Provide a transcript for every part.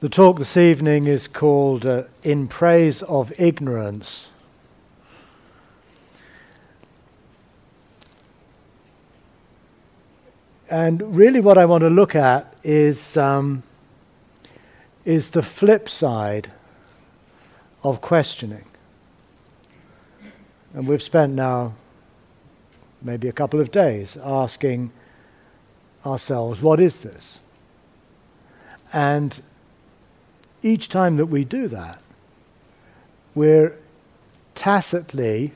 The talk this evening is called uh, In Praise of Ignorance. And really, what I want to look at is, um, is the flip side of questioning. And we've spent now maybe a couple of days asking ourselves, what is this? And each time that we do that, we're tacitly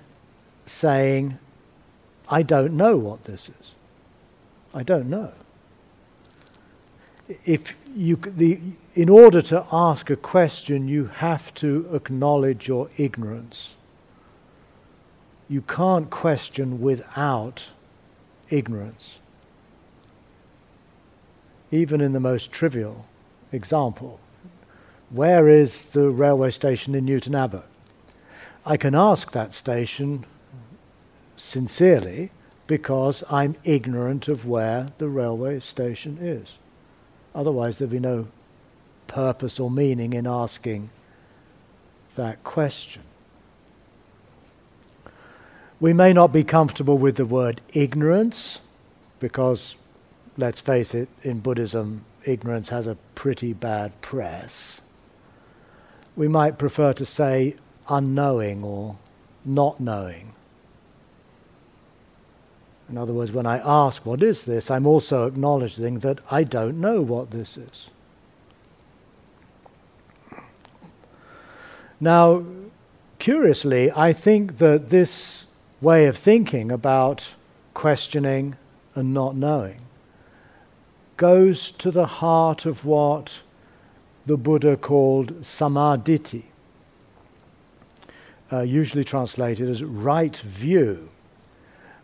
saying, I don't know what this is. I don't know. If you, the, in order to ask a question, you have to acknowledge your ignorance. You can't question without ignorance, even in the most trivial example. Where is the railway station in Newton Abbot? I can ask that station sincerely because I'm ignorant of where the railway station is. Otherwise, there'd be no purpose or meaning in asking that question. We may not be comfortable with the word ignorance because, let's face it, in Buddhism, ignorance has a pretty bad press we might prefer to say unknowing or not knowing. In other words, when I ask, What is this? I'm also acknowledging that I don't know what this is. Now, curiously, I think that this way of thinking about questioning and not knowing goes to the heart of what the Buddha called sammaditthi, uh, usually translated as right view.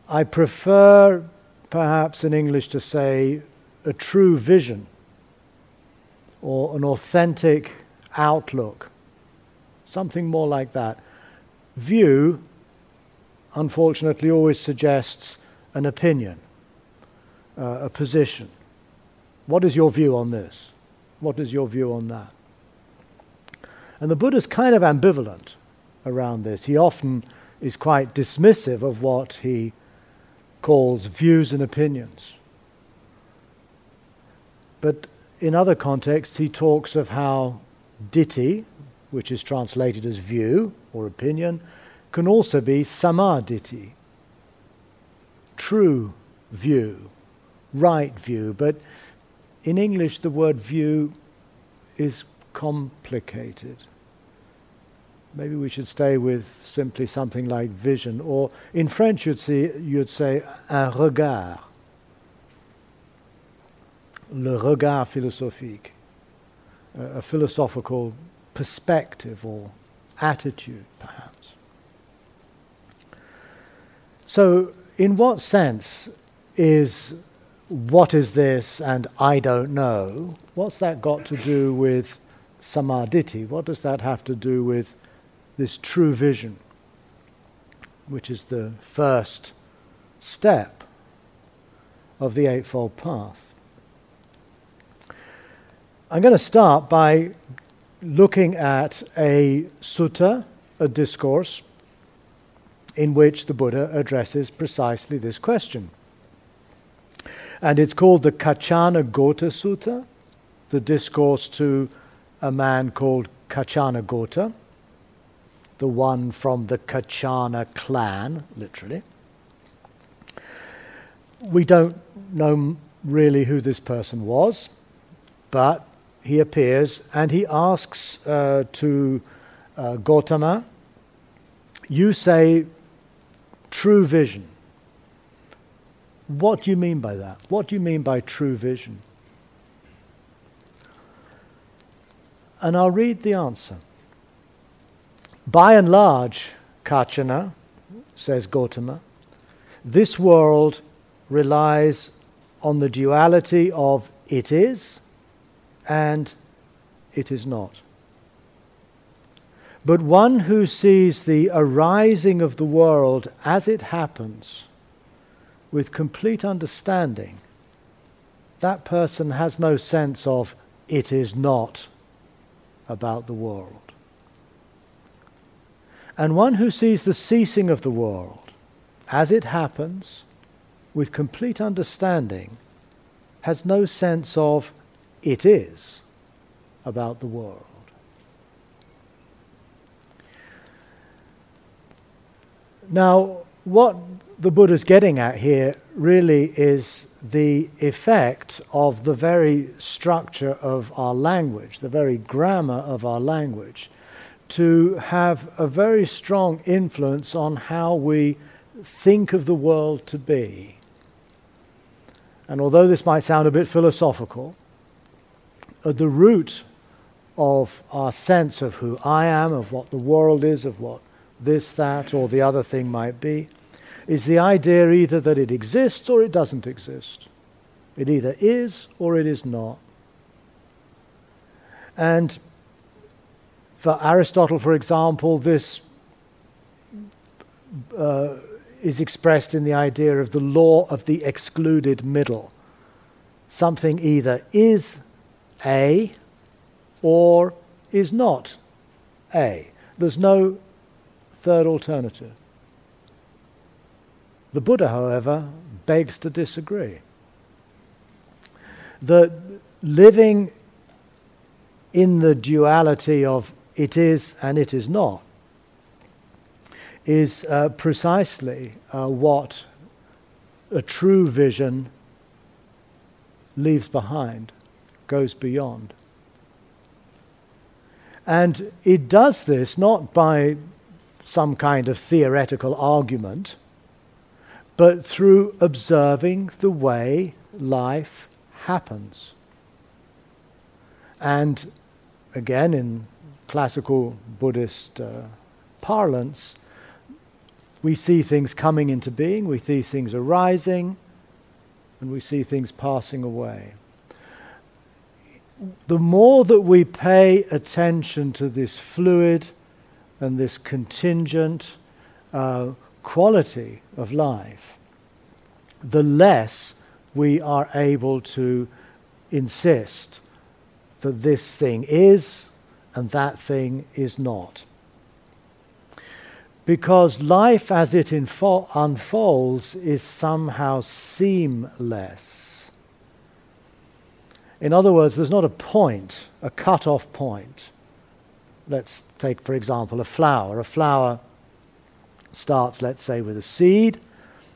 I prefer, perhaps in English, to say a true vision or an authentic outlook, something more like that. View, unfortunately, always suggests an opinion, uh, a position. What is your view on this? What is your view on that? And the Buddha's kind of ambivalent around this. He often is quite dismissive of what he calls views and opinions. But in other contexts, he talks of how ditthi, which is translated as view or opinion, can also be sammaditthi, true view, right view. But in English, the word view is complicated. Maybe we should stay with simply something like vision, or in French, you'd, see, you'd say un regard, le regard philosophique, a, a philosophical perspective or attitude, perhaps. So, in what sense is what is this and I don't know, what's that got to do with sammaditthi? What does that have to do with this true vision, which is the first step of the Eightfold Path? I'm going to start by looking at a sutta, a discourse, in which the Buddha addresses precisely this question. And it's called the Kaccanagotta Sutta, the discourse to a man called Kaccanagotta, the one from the Kaccana clan, literally. We don't know really who this person was, but he appears and he asks uh, to uh, Gotama, You say true vision. What do you mean by that? What do you mean by true vision? And I'll read the answer. By and large, Kaccana, says Gautama, this world relies on the duality of it is and it is not. But one who sees the arising of the world as it happens with complete understanding, that person has no sense of it is not about the world. And one who sees the ceasing of the world as it happens with complete understanding has no sense of it is about the world. Now, what the Buddha's getting at here really is the effect of the very structure of our language, the very grammar of our language, to have a very strong influence on how we think of the world to be. And although this might sound a bit philosophical, at the root of our sense of who I am, of what the world is, of what this, that, or the other thing might be, is the idea either that it exists or it doesn't exist. It either is or it is not. And for Aristotle, for example, this uh, is expressed in the idea of the law of the excluded middle. Something either is A or is not A. There's no third alternative. The Buddha, however, begs to disagree. That living in the duality of it is and it is not is uh, precisely uh, what a true vision leaves behind, goes beyond. And it does this not by some kind of theoretical argument, but through observing the way life happens. And again, in classical Buddhist uh, parlance, we see things coming into being, we see things arising, and we see things passing away. The more that we pay attention to this fluid and this contingent uh, quality of life, the less we are able to insist that this thing is and that thing is not because life as it info- unfolds is somehow seamless. In other words, there's not a point, a cut off point. Let's take, for example, a flower. A flower starts, let's say, with a seed,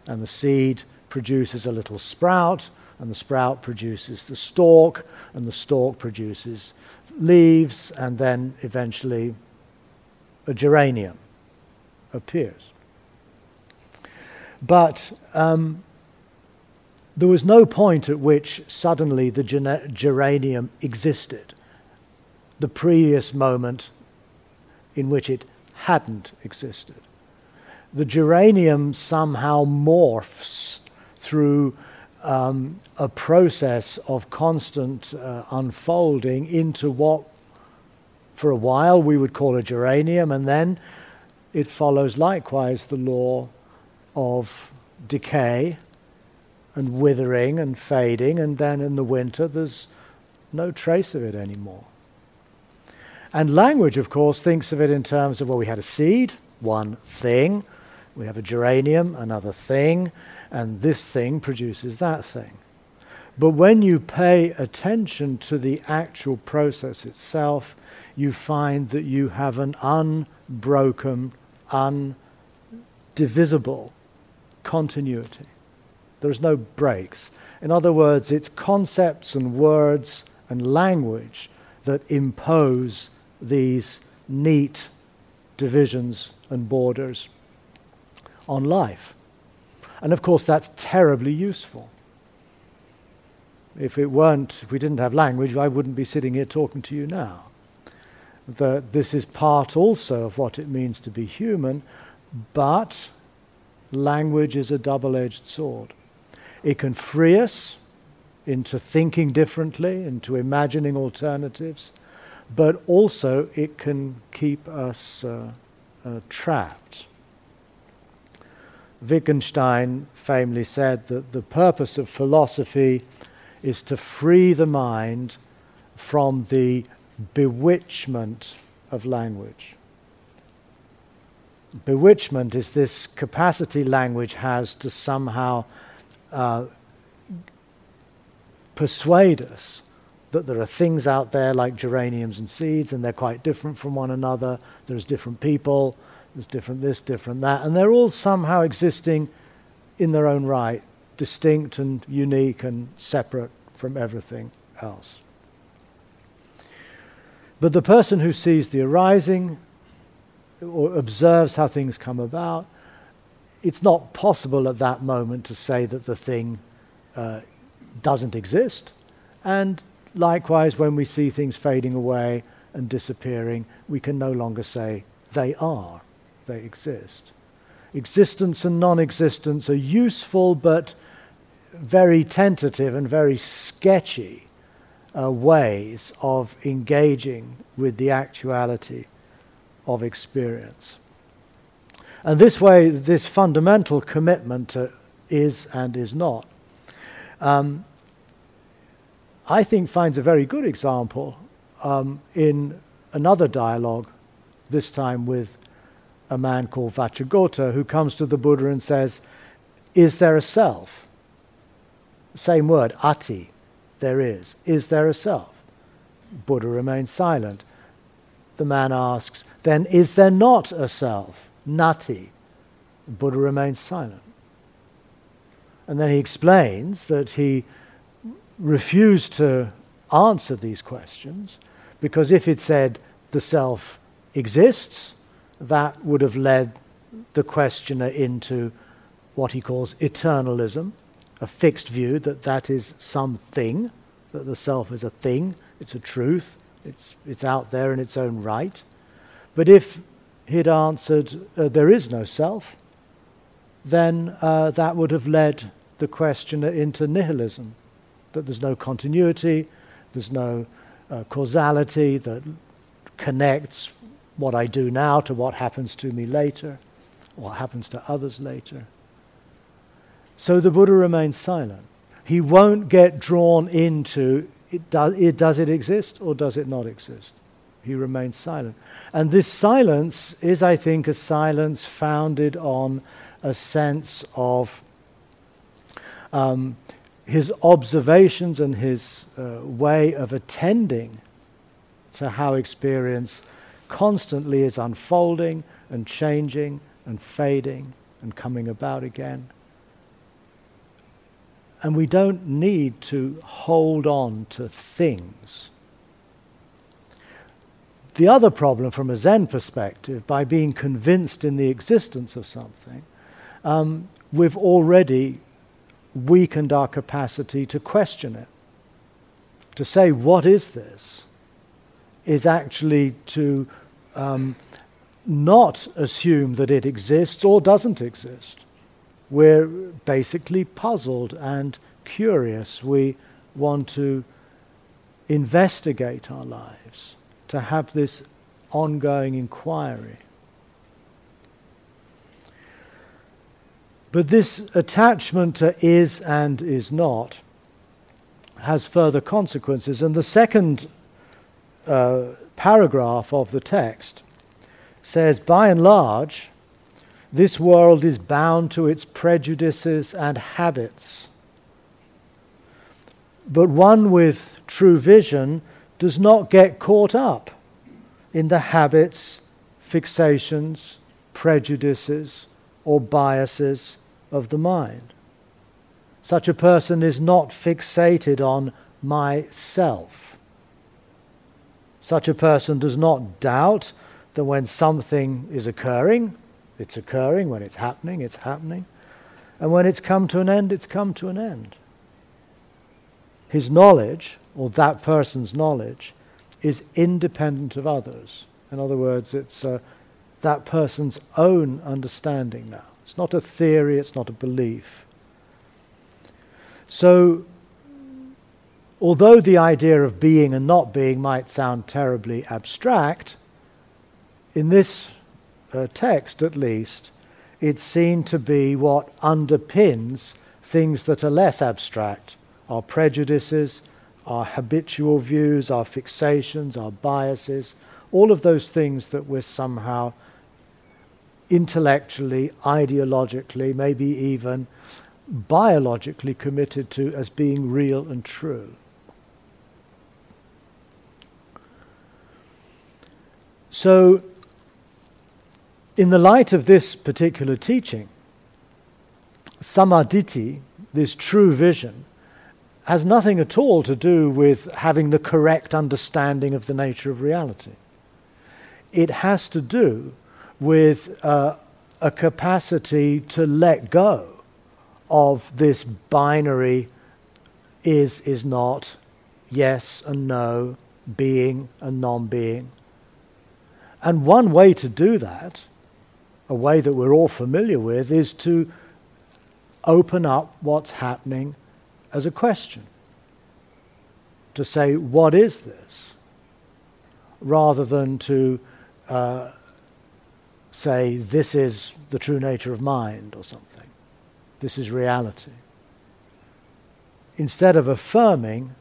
and the seed produces a little sprout, and the sprout produces the stalk, and the stalk produces leaves, and then eventually a geranium appears. But um, there was no point at which suddenly the geranium existed, the previous moment in which it hadn't existed. The geranium somehow morphs through um, a process of constant uh, unfolding into what, for a while, we would call a geranium, and then it follows likewise the law of decay and withering and fading, and then in the winter there's no trace of it anymore. And language, of course, thinks of it in terms of well, we had a seed, one thing, we have a geranium, another thing, and this thing produces that thing. But when you pay attention to the actual process itself, you find that you have an unbroken undivisible continuity. There's no breaks. In other words, it's concepts and words and language that impose these neat divisions and borders on life. And of course, that's terribly useful. If it weren't, if we didn't have language, I wouldn't be sitting here talking to you now that this is part also of what it means to be human, but language is a double edged sword. It can free us into thinking differently, into imagining alternatives, but also it can keep us uh, uh, trapped. Wittgenstein famously said that the purpose of philosophy is to free the mind from the bewitchment of language. Bewitchment is this capacity language has to somehow uh, persuade us that there are things out there like geraniums and seeds, and they're quite different from one another. There's different people, there's different this, different that, and they're all somehow existing in their own right, distinct and unique and separate from everything else. But the person who sees the arising or observes how things come about, it's not possible at that moment to say that the thing uh, doesn't exist. And likewise, when we see things fading away and disappearing, we can no longer say they are, they exist. Existence and non existence are useful but very tentative and very sketchy uh, ways of engaging with the actuality of experience. And this way, this fundamental commitment to is and is not, um, I think finds a very good example um, in another dialogue, this time with a man called Vacchagotta, who comes to the Buddha and says, Is there a self? Same word, atthi, there is. Is there a self? Buddha remains silent. The man asks, Then is there not a self? Natthi. Buddha remains silent. And then he explains that he refused to answer these questions because if it said the self exists, that would have led the questioner into what he calls eternalism, a fixed view that that is something, that the self is a thing, it's a truth, it's, it's out there in its own right. But if he'd answered, uh, there is no self, then uh, that would have led the questioner into nihilism, that there's no continuity, there's no uh, causality that connects what I do now to what happens to me later, what happens to others later. So the Buddha remains silent. He won't get drawn into it does, it, does it exist or does it not exist? He remains silent. And this silence is, I think, a silence founded on a sense of um, his observations and his uh, way of attending to how experience constantly is unfolding and changing and fading and coming about again. And we don't need to hold on to things. The other problem, from a Zen perspective, by being convinced in the existence of something, um, we've already weakened our capacity to question it. To say, what is this? is actually to um, not assume that it exists or doesn't exist. We're basically puzzled and curious. We want to investigate our lives, to have this ongoing inquiry. But this attachment to is and is not has further consequences. And the second uh, paragraph of the text says, by and large, this world is bound to its prejudices and habits. But one with true vision does not get caught up in the habits, fixations, prejudices, or biases of the mind. Such a person is not fixated on myself. Such a person does not doubt that when something is occurring, it's occurring. When it's happening, it's happening. And when it's come to an end, it's come to an end. His knowledge, or that person's knowledge, is independent of others. In other words, it's uh, that person's own understanding now. It's not a theory, it's not a belief. So, although the idea of being and not being might sound terribly abstract, in this uh, text at least, it's seen to be what underpins things that are less abstract our prejudices, our habitual views, our fixations, our biases, all of those things that we're somehow intellectually, ideologically, maybe even biologically committed to as being real and true. So, in the light of this particular teaching, sammaditthi, this true vision, has nothing at all to do with having the correct understanding of the nature of reality. It has to do with uh, a capacity to let go of this binary is, is not, yes and no, being and non being. And one way to do that, a way that we're all familiar with, is to open up what's happening as a question. To say, what is this? Rather than to uh, say, this is the true nature of mind or something. This is reality. Instead of affirming,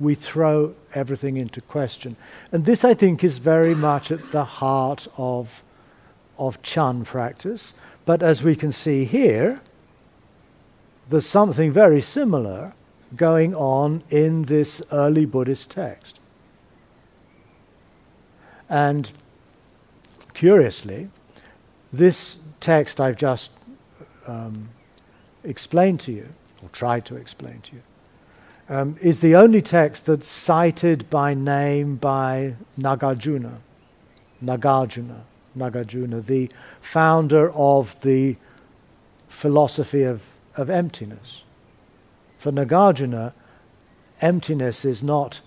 we throw everything into question. And this, I think, is very much at the heart of, of Chan practice. But as we can see here, there's something very similar going on in this early Buddhist text. And curiously, this text I've just um, explained to you, or tried to explain to you, um, is the only text that's cited by name by Nagarjuna, Nagarjuna, Nagarjuna, the founder of the philosophy of of emptiness. For Nagarjuna, emptiness is not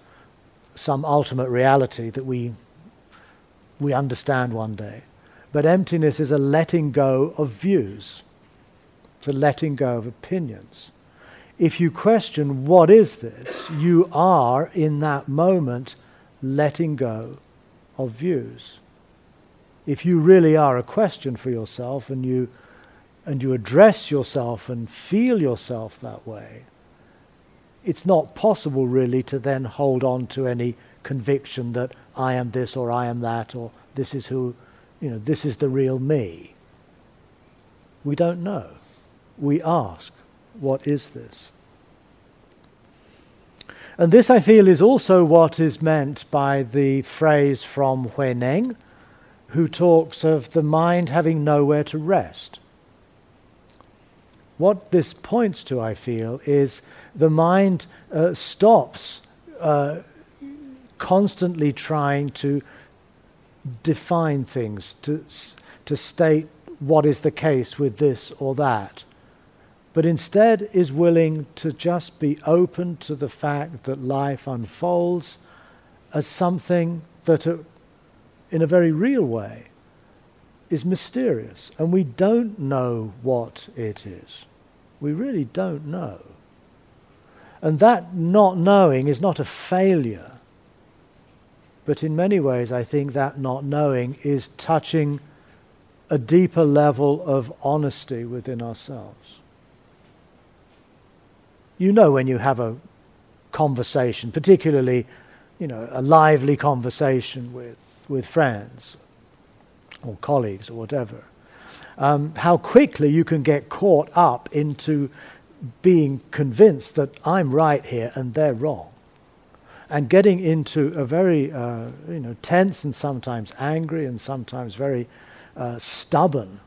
some ultimate reality that we, we understand one day, but emptiness is a letting go of views, it's a letting go of opinions. If you question what is this, you are in that moment letting go of views. If you really are a question for yourself and you and you address yourself and feel yourself that way, it's not possible really to then hold on to any conviction that I am this or I am that or this is who, you know, this is the real me. We don't know. We ask, what is this? And this, I feel, is also what is meant by the phrase from Huineng, who talks of the mind having nowhere to rest. What this points to, I feel, is the mind uh, stops uh, constantly trying to define things, to, to state what is the case with this or that, but instead is willing to just be open to the fact that life unfolds as something that, uh, in a very real way, is mysterious, and we don't know what it is. We really don't know. And that not knowing is not a failure. But in many ways, I think that not knowing is touching a deeper level of honesty within ourselves. You know when you have a conversation, particularly, you know, a lively conversation with, with friends or colleagues or whatever, um, how quickly you can get caught up into being convinced that I'm right here and they're wrong. And getting into a very uh, you know, tense and sometimes angry and sometimes very uh, stubborn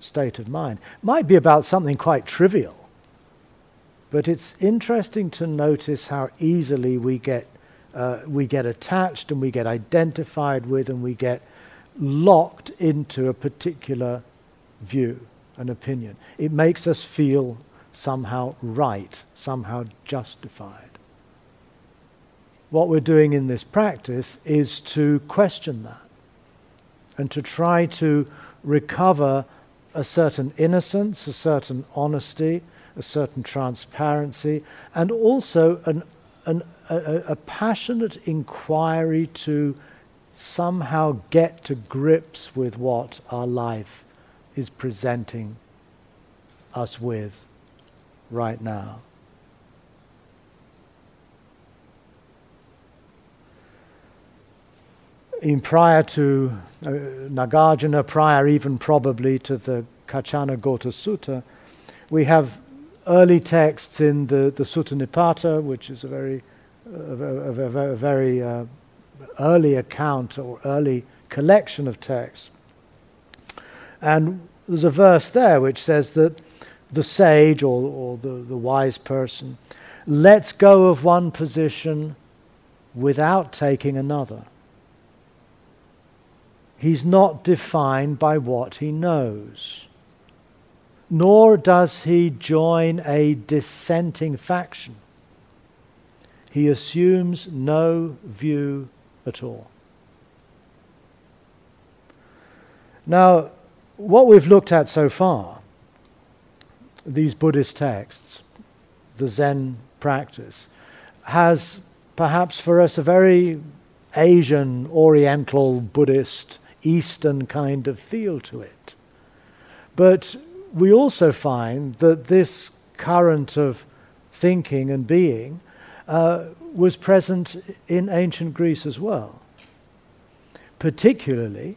state of mind. Might be about something quite trivial, but it's interesting to notice how easily we get, uh, we get attached and we get identified with and we get locked into a particular view, an opinion. It makes us feel somehow right, somehow justified. What we're doing in this practice is to question that and to try to recover a certain innocence, a certain honesty, a certain transparency, and also an, an, a, a passionate inquiry to somehow get to grips with what our life is presenting us with right now. In prior to uh, Nagarjuna, prior even probably to the Kaccanagotta Sutta, we have early texts in the, the Sutta Nipata, which is a very, a, a, a, very uh, early account or early collection of texts. And there's a verse there which says that the sage or, or the, the wise person lets go of one position without taking another. He's not defined by what he knows, nor does he join a dissenting faction. He assumes no view at all. Now, what we've looked at so far, these Buddhist texts, the Zen practice, has perhaps for us a very Asian, Oriental, Buddhist, Eastern kind of feel to it. But we also find that this current of thinking and being uh, was present in ancient Greece as well, particularly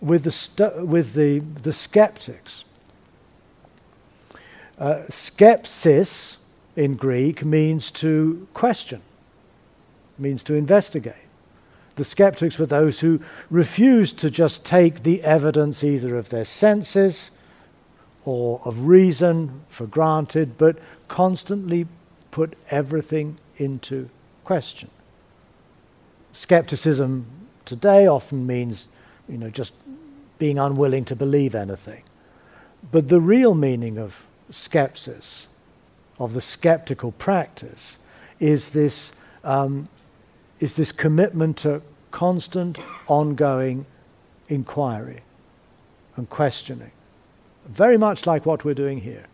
with the, stu- with the, the skeptics. Uh, skepsis in Greek means to question, means to investigate. The skeptics were those who refused to just take the evidence either of their senses or of reason for granted, but constantly put everything into question. Skepticism today often means, you know, just being unwilling to believe anything. But the real meaning of skepsis, of the skeptical practice, is this, um, is this commitment to constant, ongoing inquiry and questioning. Very much like what we're doing here.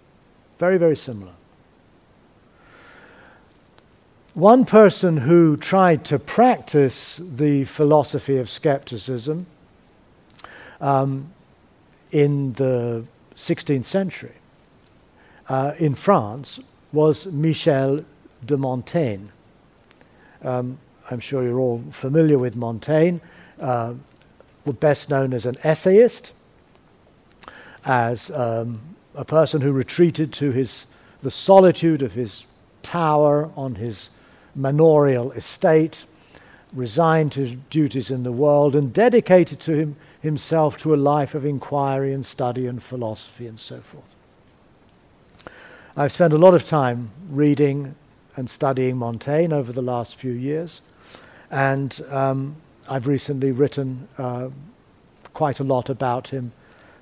Very, very similar. One person who tried to practice the philosophy of skepticism um, in the 16th century uh, in France was Michel de Montaigne. Um, I'm sure you're all familiar with Montaigne, uh, best known as an essayist, as um, a person who retreated to his, the solitude of his tower on his manorial estate, resigned to duties in the world, and dedicated to him, himself to a life of inquiry and study and philosophy and so forth. I've spent a lot of time reading and studying Montaigne over the last few years, and um, I've recently written uh, quite a lot about him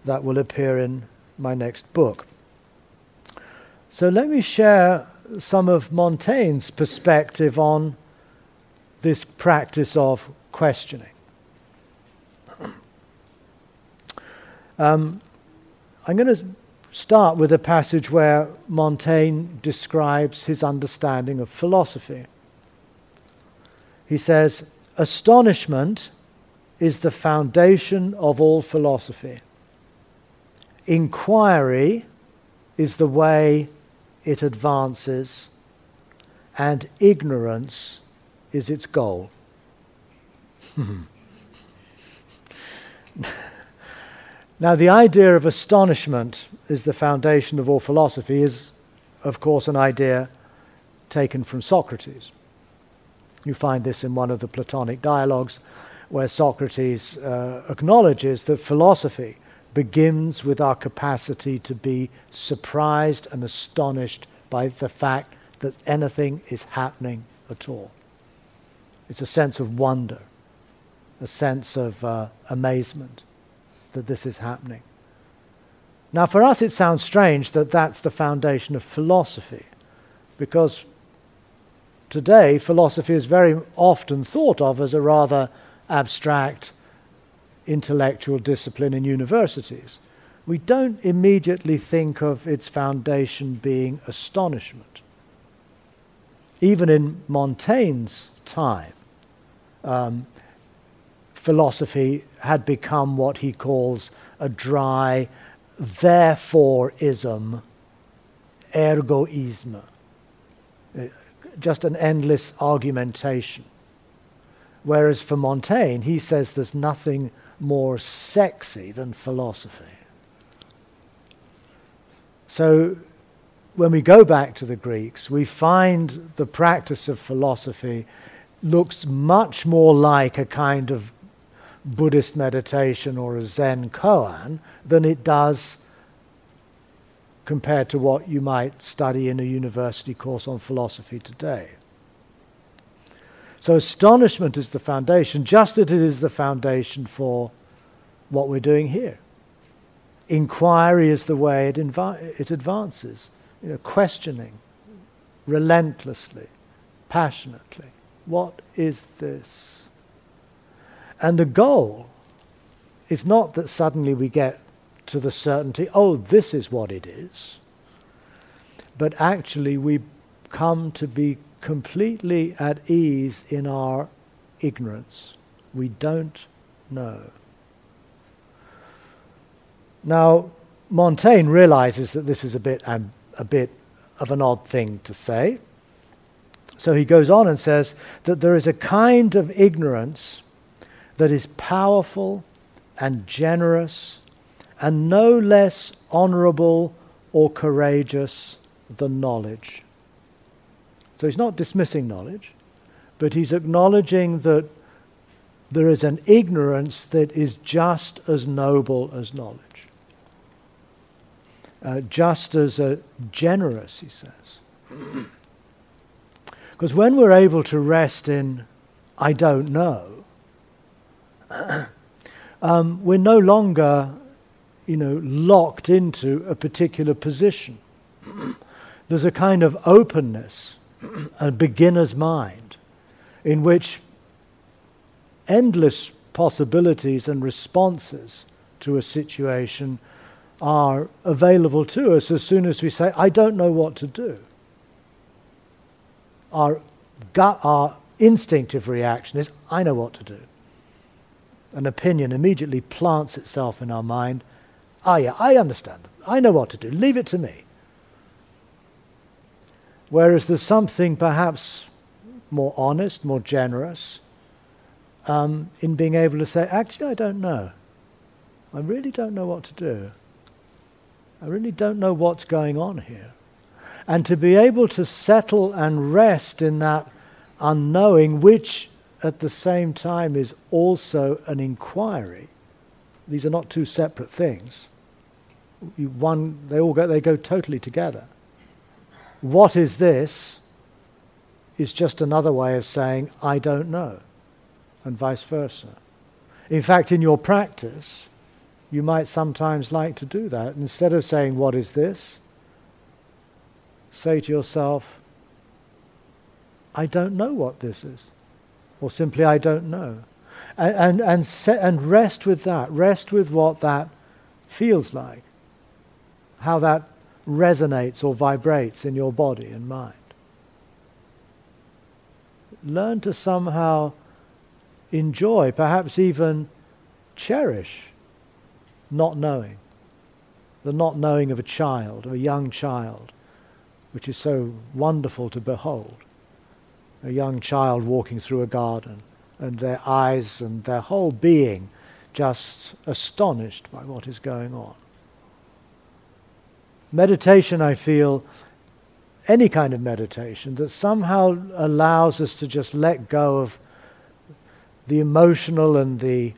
that will appear in my next book. So let me share some of Montaigne's perspective on this practice of questioning. Um, I'm going to start with a passage where Montaigne describes his understanding of philosophy. He says, Astonishment is the foundation of all philosophy. Inquiry is the way it advances, and ignorance is its goal. now, the idea of astonishment is the foundation of all philosophy, is, of course, an idea taken from Socrates. You find this in one of the Platonic dialogues, where Socrates uh, acknowledges that philosophy begins with our capacity to be surprised and astonished by the fact that anything is happening at all. It's a sense of wonder, a sense of uh, amazement that this is happening. Now, for us, it sounds strange that that's the foundation of philosophy, because today philosophy is very often thought of as a rather abstract intellectual discipline in universities, we don't immediately think of its foundation being astonishment. Even in Montaigne's time, um, philosophy had become what he calls a dry therefore-ism, ergoism, uh, just an endless argumentation. Whereas for Montaigne, he says there's nothing more sexy than philosophy. So when we go back to the Greeks, we find the practice of philosophy looks much more like a kind of Buddhist meditation or a Zen koan than it does compared to what you might study in a university course on philosophy today. So, astonishment is the foundation, just as it is the foundation for what we're doing here. Inquiry is the way it, it advances, you know, questioning relentlessly, passionately. What is this? And the goal is not that suddenly we get to the certainty, oh, this is what it is, but actually we come to be completely at ease in our ignorance. We don't know. Now, Montaigne realizes that this is a bit, um, a bit of an odd thing to say. So he goes on and says that there is a kind of ignorance that is powerful and generous and no less honorable or courageous than knowledge. So he's not dismissing knowledge, but he's acknowledging that there is an ignorance that is just as noble as knowledge. Uh, just as uh, generous, he says. Because when we're able to rest in, I don't know, um, we're no longer, you know, locked into a particular position. There's a kind of openness, a beginner's mind, in which endless possibilities and responses to a situation are available to us as soon as we say, I don't know what to do our gut, our instinctive reaction is, I know what to do. An opinion immediately plants itself in our mind. Ah, yeah, I understand. I know what to do. Leave it to me. Whereas there's something perhaps more honest, more generous um, in being able to say, actually, I don't know. I really don't know what to do. I really don't know what's going on here. And to be able to settle and rest in that unknowing, which at the same time is also an inquiry. These are not two separate things. You, one, they all go, they go totally together. What is this? Is just another way of saying, I don't know, and vice versa. In fact, in your practice, you might sometimes like to do that. Instead of saying, What is this? say to yourself, I don't know what this is, or simply, I don't know. And, and, and, set, and rest with that, rest with what that feels like, how that resonates or vibrates in your body and mind. Learn to somehow enjoy, perhaps even cherish, not knowing. The not knowing of a child, of a young child which is so wonderful to behold. A young child walking through a garden, and their eyes and their whole being just astonished by what is going on. Meditation, I feel, any kind of meditation that somehow allows us to just let go of the emotional and the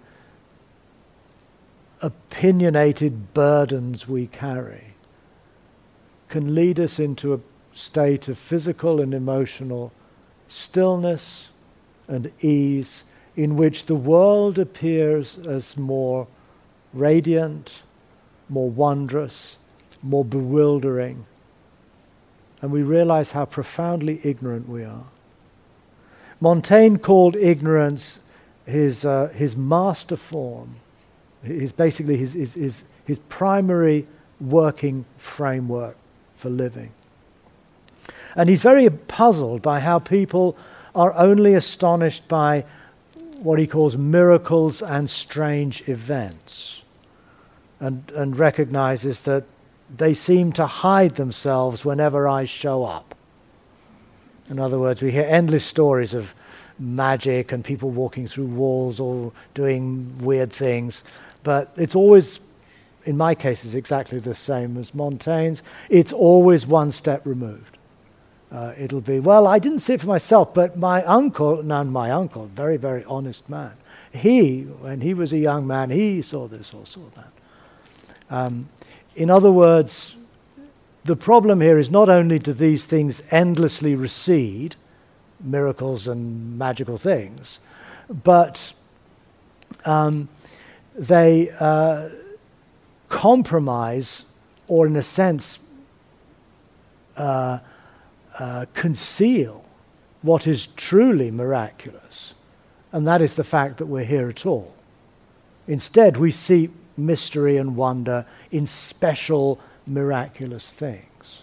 opinionated burdens we carry can lead us into a state of physical and emotional stillness and ease in which the world appears as more radiant, more wondrous, more bewildering, and we realize how profoundly ignorant we are. Montaigne called ignorance his, uh, his master form, his, basically his, his, his, his primary working framework for living. And he's very puzzled by how people are only astonished by what he calls miracles and strange events, and, and recognizes that they seem to hide themselves whenever I show up. In other words, we hear endless stories of magic and people walking through walls or doing weird things. But it's always, in my case, is exactly the same as Montaigne's. It's always one step removed. Uh, it'll be, well, I didn't see it for myself, but my uncle, not my uncle, very, very honest man, he, when he was a young man, he saw this or saw that. Um, in other words, the problem here is not only do these things endlessly recede, miracles and magical things, but um, they uh, compromise, or in a sense, uh, uh, conceal what is truly miraculous, and that is the fact that we're here at all. Instead, we see mystery and wonder in special miraculous things.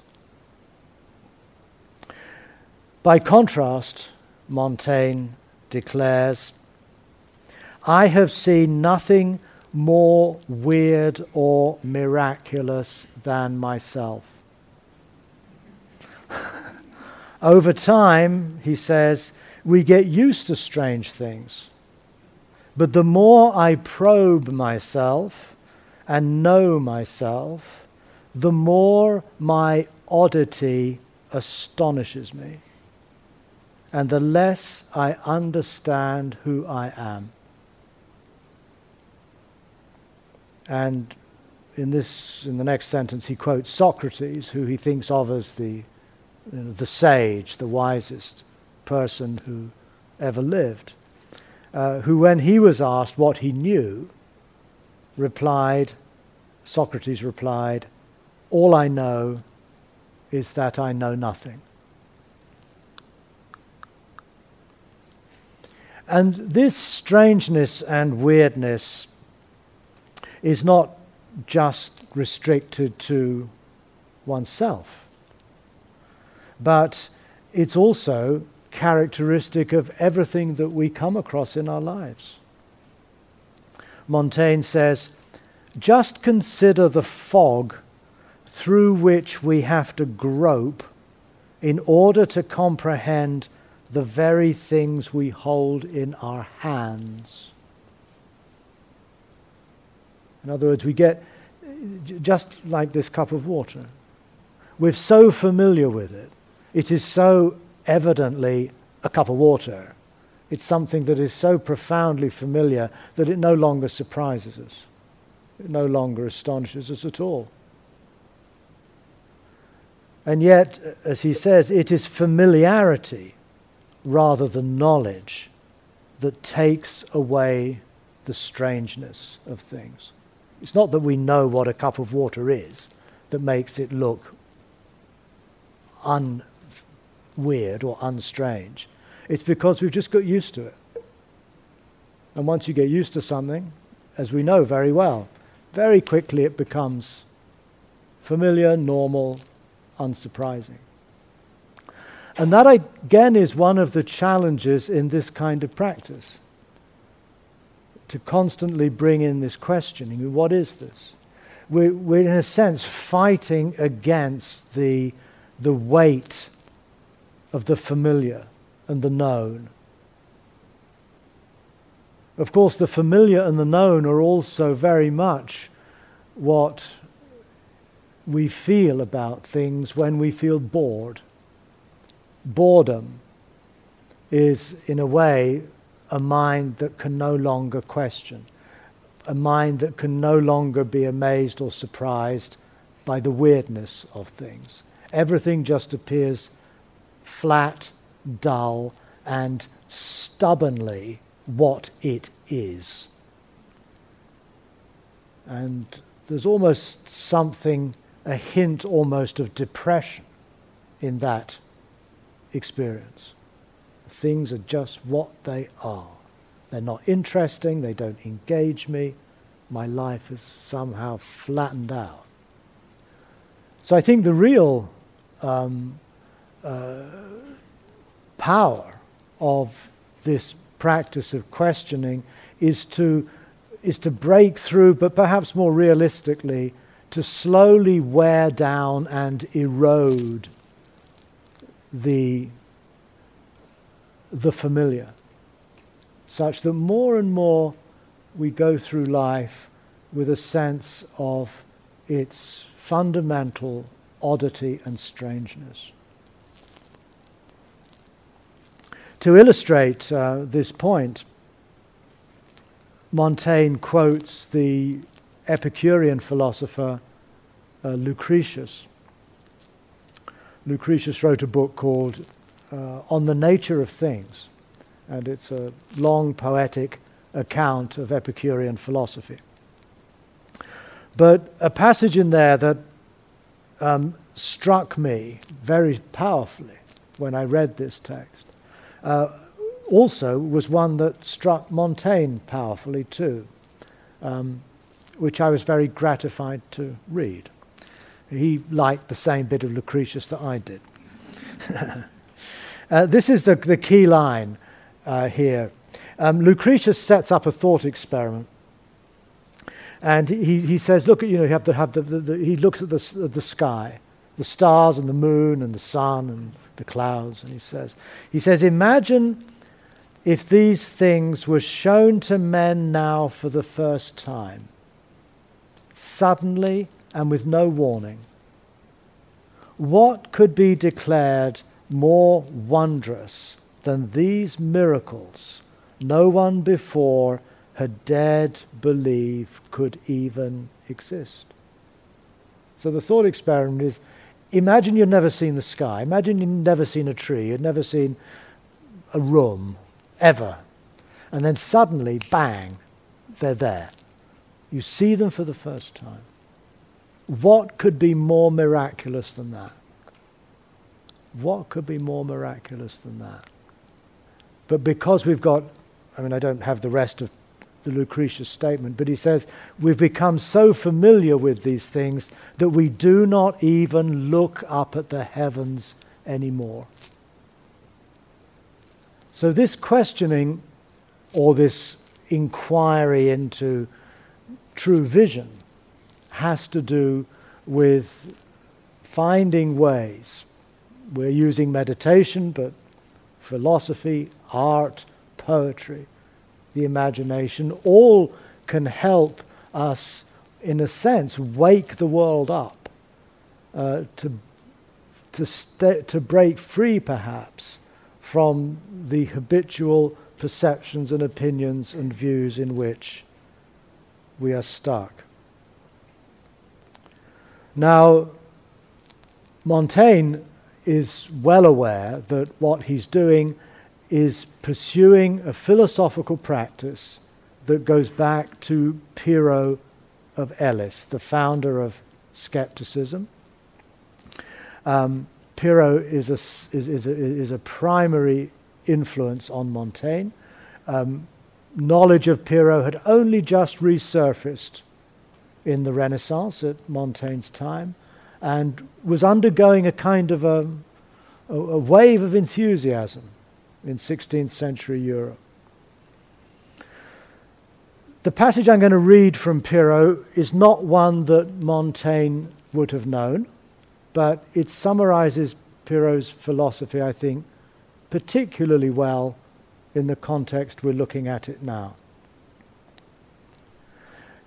By contrast, Montaigne declares, I have seen nothing more weird or miraculous than myself. Over time, he says, we get used to strange things. But the more I probe myself and know myself, the more my oddity astonishes me, and the less I understand who I am. And in this, in the next sentence, he quotes Socrates, who he thinks of as the, you know, the sage, the wisest person who ever lived, uh, who, when he was asked what he knew, replied, Socrates replied, all I know is that I know nothing. And this strangeness and weirdness is not just restricted to oneself, but it's also characteristic of everything that we come across in our lives. Montaigne says, just consider the fog through which we have to grope in order to comprehend the very things we hold in our hands. In other words, we get just like this cup of water. We're so familiar with it. It is so evidently a cup of water. It's something that is so profoundly familiar that it no longer surprises us. It no longer astonishes us at all. And yet, as he says, it is familiarity rather than knowledge that takes away the strangeness of things. It's not that we know what a cup of water is that makes it look unweird or unstrange. It's because we've just got used to it. And once you get used to something, as we know very well, very quickly it becomes familiar, normal, unsurprising. And that, again, is one of the challenges in this kind of practice to constantly bring in this questioning what is this? We're, we're, in a sense, fighting against the, the weight of the familiar and the known. Of course, the familiar and the known are also very much what we feel about things when we feel bored. Boredom is, in a way, a mind that can no longer question, a mind that can no longer be amazed or surprised by the weirdness of things. Everything just appears flat, dull, and stubbornly what it is. And there's almost something a hint almost of depression in that experience. Things are just what they are. They're not interesting, they don't engage me. My life is somehow flattened out. So I think the real um, uh, power of this practice of questioning is to, is to break through, but perhaps more realistically, to slowly wear down and erode the, the familiar, such that more and more we go through life with a sense of its fundamental oddity and strangeness. To illustrate uh, this point, Montaigne quotes the Epicurean philosopher uh, Lucretius. Lucretius wrote a book called uh, On the Nature of Things, and it's a long poetic account of Epicurean philosophy. But a passage in there that um, struck me very powerfully when I read this text uh, also was one that struck Montaigne powerfully too, um, which I was very gratified to read. He liked the same bit of Lucretius that I did. uh, this is the, the key line uh, here. Um, Lucretius sets up a thought experiment. And he, he says, look, at, you know, you have to have the, the, the he looks at the, the sky, the stars and the moon and the sun and the clouds, and he says, he says, imagine if these things were shown to men now for the first time, suddenly and with no warning. What could be declared more wondrous than these miracles no one before had dared believe could even exist? So the thought experiment is imagine you've never seen the sky, imagine you've never seen a tree, you've never seen a room, ever. And then suddenly, bang, they're there. You see them for the first time. What could be more miraculous than that? What could be more miraculous than that? But because we've got, I mean, I don't have the rest of the Lucretius statement, but he says, we've become so familiar with these things that we do not even look up at the heavens anymore. So, this questioning or this inquiry into true vision has to do with finding ways. We're using meditation, but philosophy, art, poetry, the imagination, all can help us, in a sense, wake the world up, uh, to, to, st- to break free, perhaps, from the habitual perceptions and opinions and views in which we are stuck. Now, Montaigne is well aware that what he's doing is pursuing a philosophical practice that goes back to Pyrrho of Elis, the founder of skepticism. Um, Pyrrho is a, is, is, a, is a primary influence on Montaigne. Um, knowledge of Pyrrho had only just resurfaced in the Renaissance at Montaigne's time and was undergoing a kind of a, a, a wave of enthusiasm in 16th century Europe. The passage I'm going to read from Pyrrho is not one that Montaigne would have known, but it summarizes Pyrrho's philosophy, I think, particularly well in the context we're looking at it now.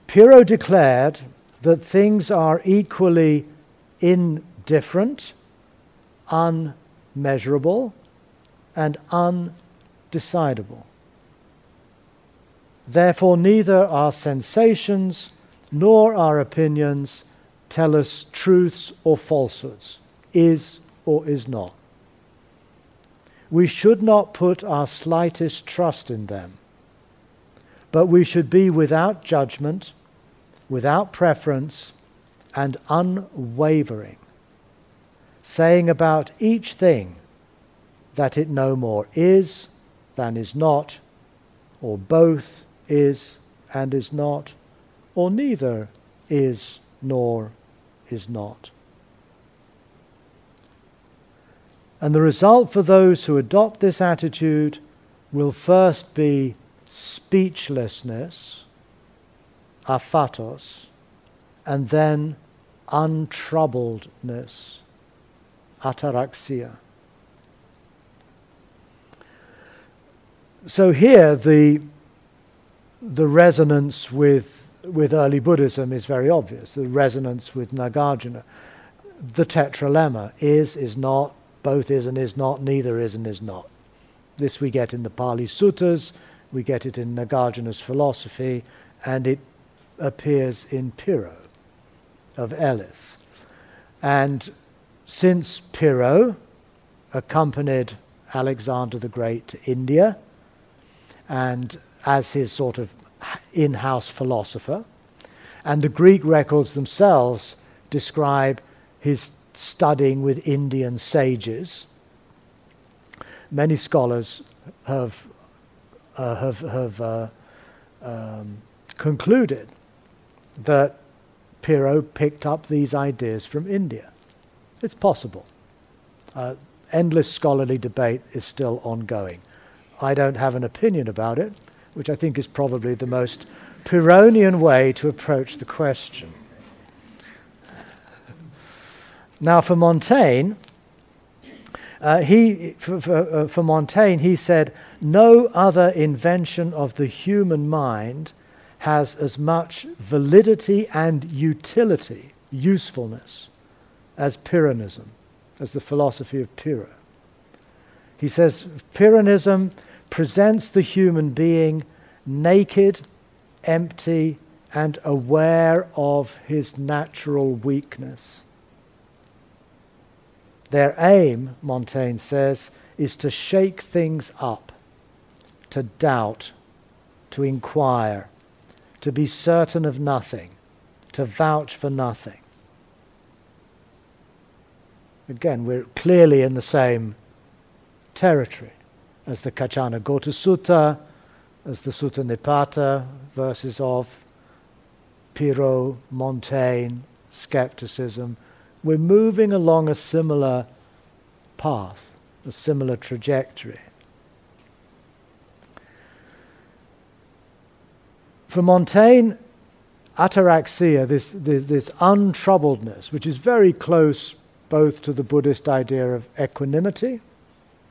Pyrrho declared that things are equally indifferent, unmeasurable, and undecidable. Therefore, neither our sensations nor our opinions tell us truths or falsehoods, is or is not. We should not put our slightest trust in them, but we should be without judgment without preference, and unwavering, saying about each thing that it no more is than is not, or both is and is not, or neither is nor is not. And the result for those who adopt this attitude will first be speechlessness aphatos, and then untroubledness, ataraxia. So here the, the resonance with, with early Buddhism is very obvious, the resonance with Nagarjuna. The tetralemma is, is not, both is and is not, neither is and is not. This we get in the Pali Suttas, we get it in Nagarjuna's philosophy, and it appears in Pyrrho of Elis. And since Pyrrho accompanied Alexander the Great to India, and as his sort of in house philosopher, and the Greek records themselves describe his studying with Indian sages. Many scholars have, uh, have, have uh, um, concluded that Pyrrho picked up these ideas from India. It's possible. Uh, endless scholarly debate is still ongoing. I don't have an opinion about it, which I think is probably the most Pyrrhonian way to approach the question. Now, for Montaigne, uh, he, for, for, uh, for Montaigne, he said, No other invention of the human mind has as much validity and utility, usefulness, as Pyrrhonism, as the philosophy of Pyrrho. He says Pyrrhonism presents the human being naked, empty, and aware of his natural weakness. Their aim, Montaigne says, is to shake things up, to doubt, to inquire, to be certain of nothing, to vouch for nothing. Again, we're clearly in the same territory as the Kaccanagotta Sutta, as the Sutta Nipata, verses of Pyrrho, Montaigne, skepticism. We're moving along a similar path, a similar trajectory. For Montaigne, ataraxia, this, this, this untroubledness, which is very close both to the Buddhist idea of equanimity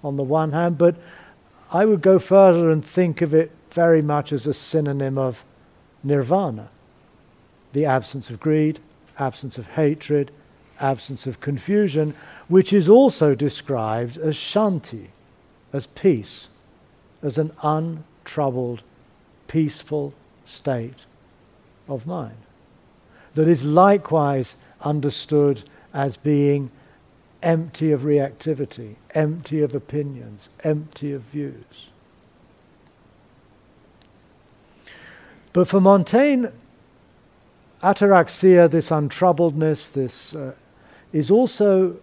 on the one hand, but I would go further and think of it very much as a synonym of nirvana. The absence of greed, absence of hatred, absence of confusion, which is also described as shanti, as peace, as an untroubled, peaceful state of mind that is likewise understood as being empty of reactivity, empty of opinions, empty of views. But for Montaigne, ataraxia, this untroubledness, this uh, is also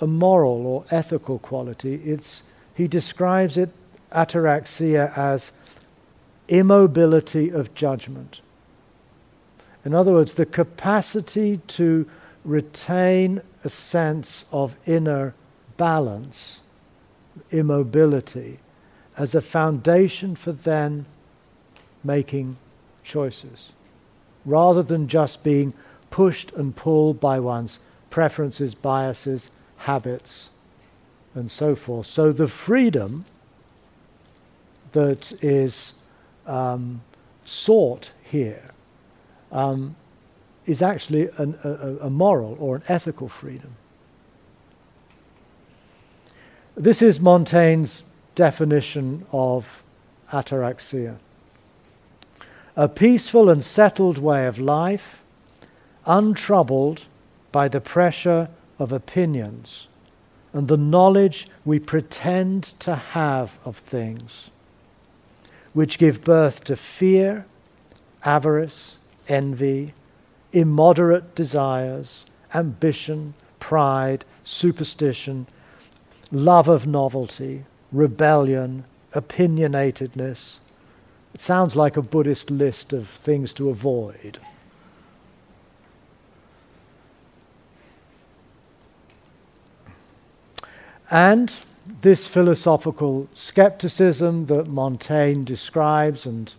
a moral or ethical quality. It's, he describes it, ataraxia, as immobility of judgment. In other words, the capacity to retain a sense of inner balance, immobility, as a foundation for then making choices, rather than just being pushed and pulled by one's preferences, biases, habits, and so forth. So the freedom that is um, sought here um, is actually an, a, a moral or an ethical freedom. This is Montaigne's definition of ataraxia a peaceful and settled way of life, untroubled by the pressure of opinions and the knowledge we pretend to have of things which give birth to fear, avarice, envy, immoderate desires, ambition, pride, superstition, love of novelty, rebellion, opinionatedness. It sounds like a Buddhist list of things to avoid. And this philosophical skepticism that Montaigne describes and,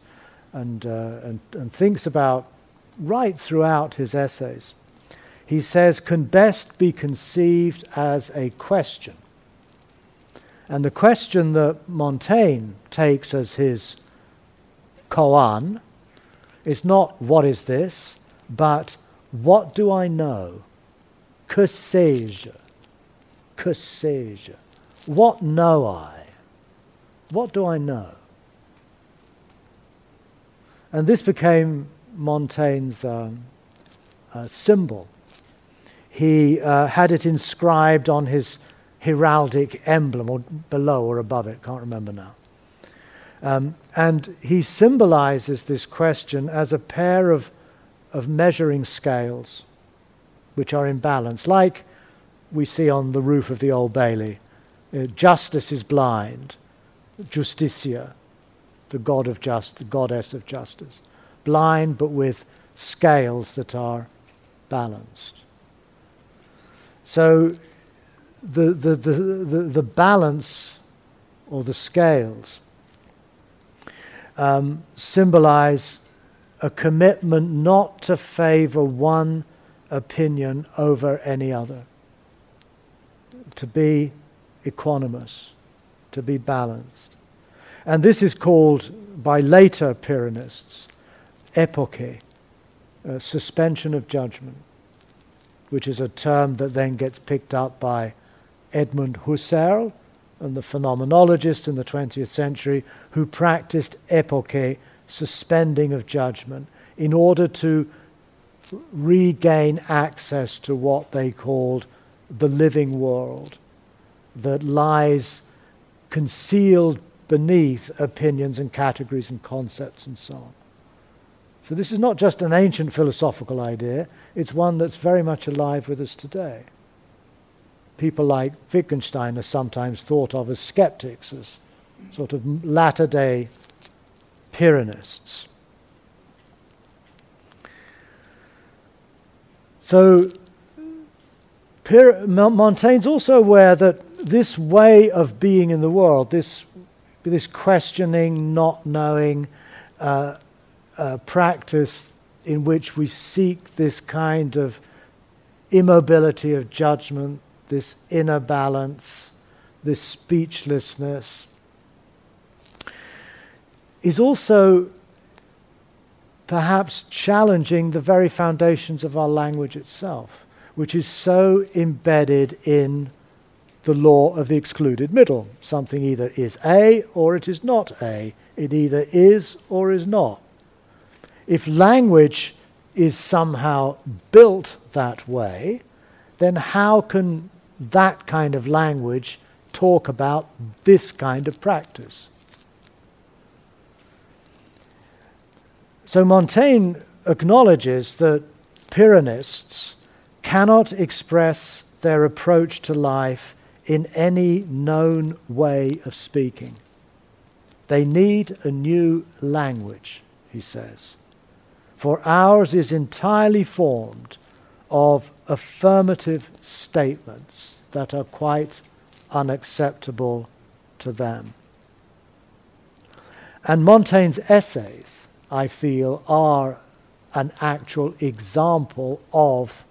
and, uh, and, and thinks about right throughout his essays, he says, can best be conceived as a question. And the question that Montaigne takes as his koan is not what is this, but what do I know? Que sais-je? Que sais-je? What know I? What do I know? And this became Montaigne's um, uh, symbol. He uh, had it inscribed on his heraldic emblem, or below or above it, can't remember now. Um, and he symbolizes this question as a pair of, of measuring scales which are in balance, like we see on the roof of the Old Bailey. Uh, justice is blind, Justitia, the god of justice, the goddess of justice. Blind, but with scales that are balanced. So the, the, the, the, the balance or the scales um, symbolize a commitment not to favor one opinion over any other, to be equanimous, to be balanced. And this is called by later Pyrrhonists epoche, uh, suspension of judgment, which is a term that then gets picked up by Edmund Husserl and the phenomenologists in the 20th century who practiced epoche, suspending of judgment, in order to regain access to what they called the living world that lies concealed beneath opinions and categories and concepts and so on. So, this is not just an ancient philosophical idea, it's one that's very much alive with us today. People like Wittgenstein are sometimes thought of as skeptics, as sort of latter day Pyrrhonists. So, Montaigne's also aware that this way of being in the world, this, this questioning, not knowing, uh, uh, practice in which we seek this kind of immobility of judgment, this inner balance, this speechlessness, is also perhaps challenging the very foundations of our language itself, which is so embedded in the law of the excluded middle. Something either is A or it is not A. It either is or is not if language is somehow built that way, then how can that kind of language talk about this kind of practice? So Montaigne acknowledges that Pyrrhonists cannot express their approach to life in any known way of speaking. They need a new language, he says for ours is entirely formed of affirmative statements that are quite unacceptable to them. And Montaigne's essays, I feel, are an actual example of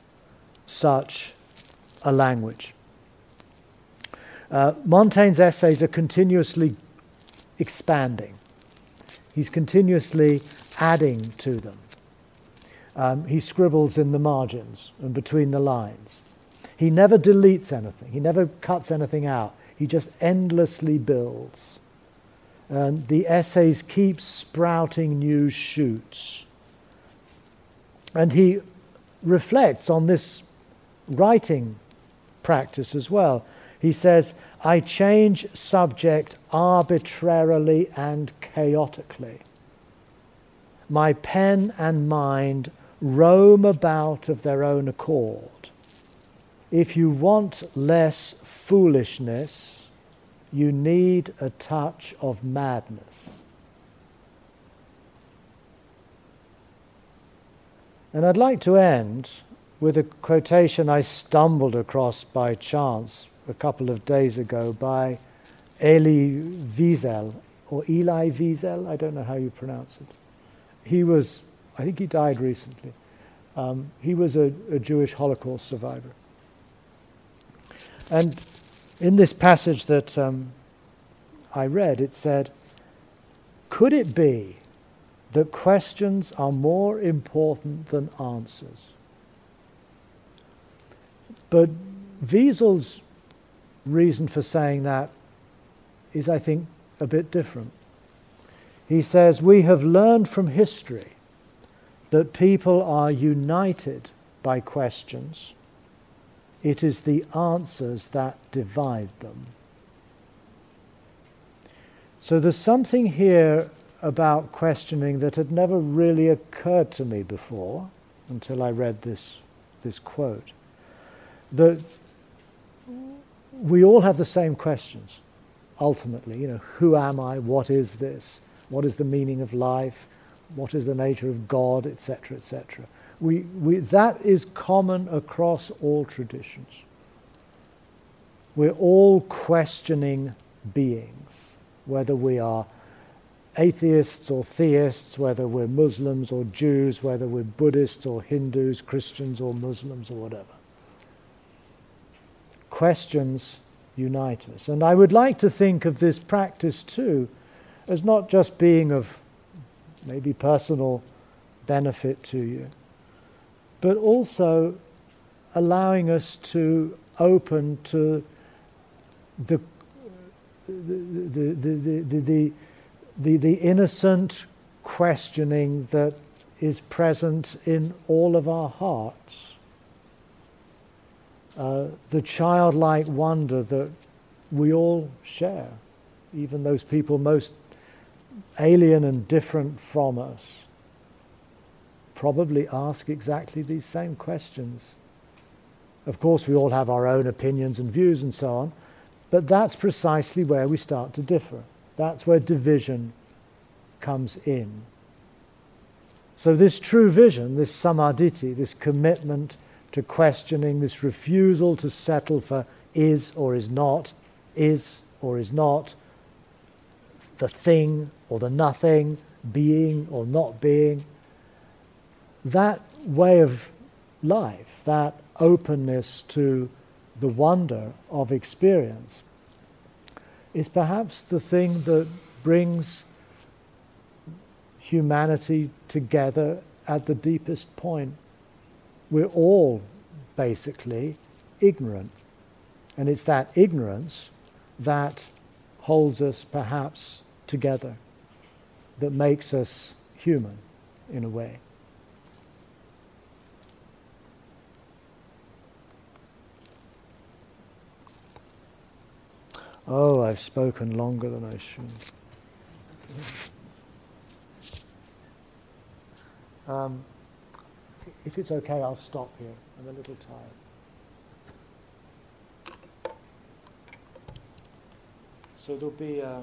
such a language. Uh, Montaigne's essays are continuously expanding. He's continuously adding to them. Um, he scribbles in the margins and between the lines. He never deletes anything, he never cuts anything out. He just endlessly builds. And the essays keep sprouting new shoots. And he reflects on this writing practice as well. He says, I change subject arbitrarily and chaotically. My pen and mind roam about of their own accord. If you want less foolishness, you need a touch of madness. And I'd like to end with a quotation I stumbled across by chance a couple of days ago by Elie Wiesel, or Eli Wiesel, I don't know how you pronounce it. He was I think he died recently. Um, he was a, a Jewish Holocaust survivor. And in this passage that um, I read, it said, Could it be that questions are more important than answers? But Wiesel's reason for saying that is, I think, a bit different. He says, We have learned from history that people are united by questions. It is the answers that divide them. So there's something here about questioning that had never really occurred to me before until I read this, this quote. That we all have the same questions, ultimately. You know, who am I? What is this? What is the meaning of life? What is the nature of God, etc., etc. We, we, that is common across all traditions. We're all questioning beings, whether we are atheists or theists, whether we're Muslims or Jews, whether we're Buddhists or Hindus, Christians or Muslims or whatever. Questions unite us. And I would like to think of this practice too as not just being of maybe personal benefit to you, but also allowing us to open to the, the, the, the, the, the innocent questioning that is present in all of our hearts. Uh, the childlike wonder that we all share, even those people most alien and different from us, probably ask exactly these same questions. Of course, we all have our own opinions and views and so on, but that's precisely where we start to differ. That's where division comes in. So, this true vision, this sammaditthi, this commitment to questioning, this refusal to settle for is or is not, is or is not, the thing or the nothing, being or not being, that way of life, that openness to the wonder of experience, is perhaps the thing that brings humanity together at the deepest point. We're all basically ignorant. And it's that ignorance that holds us perhaps together, that makes us human in a way. Oh, I've spoken longer than I should. Um, if it's okay, I'll stop here. I'm a little tired. So there'll be uh,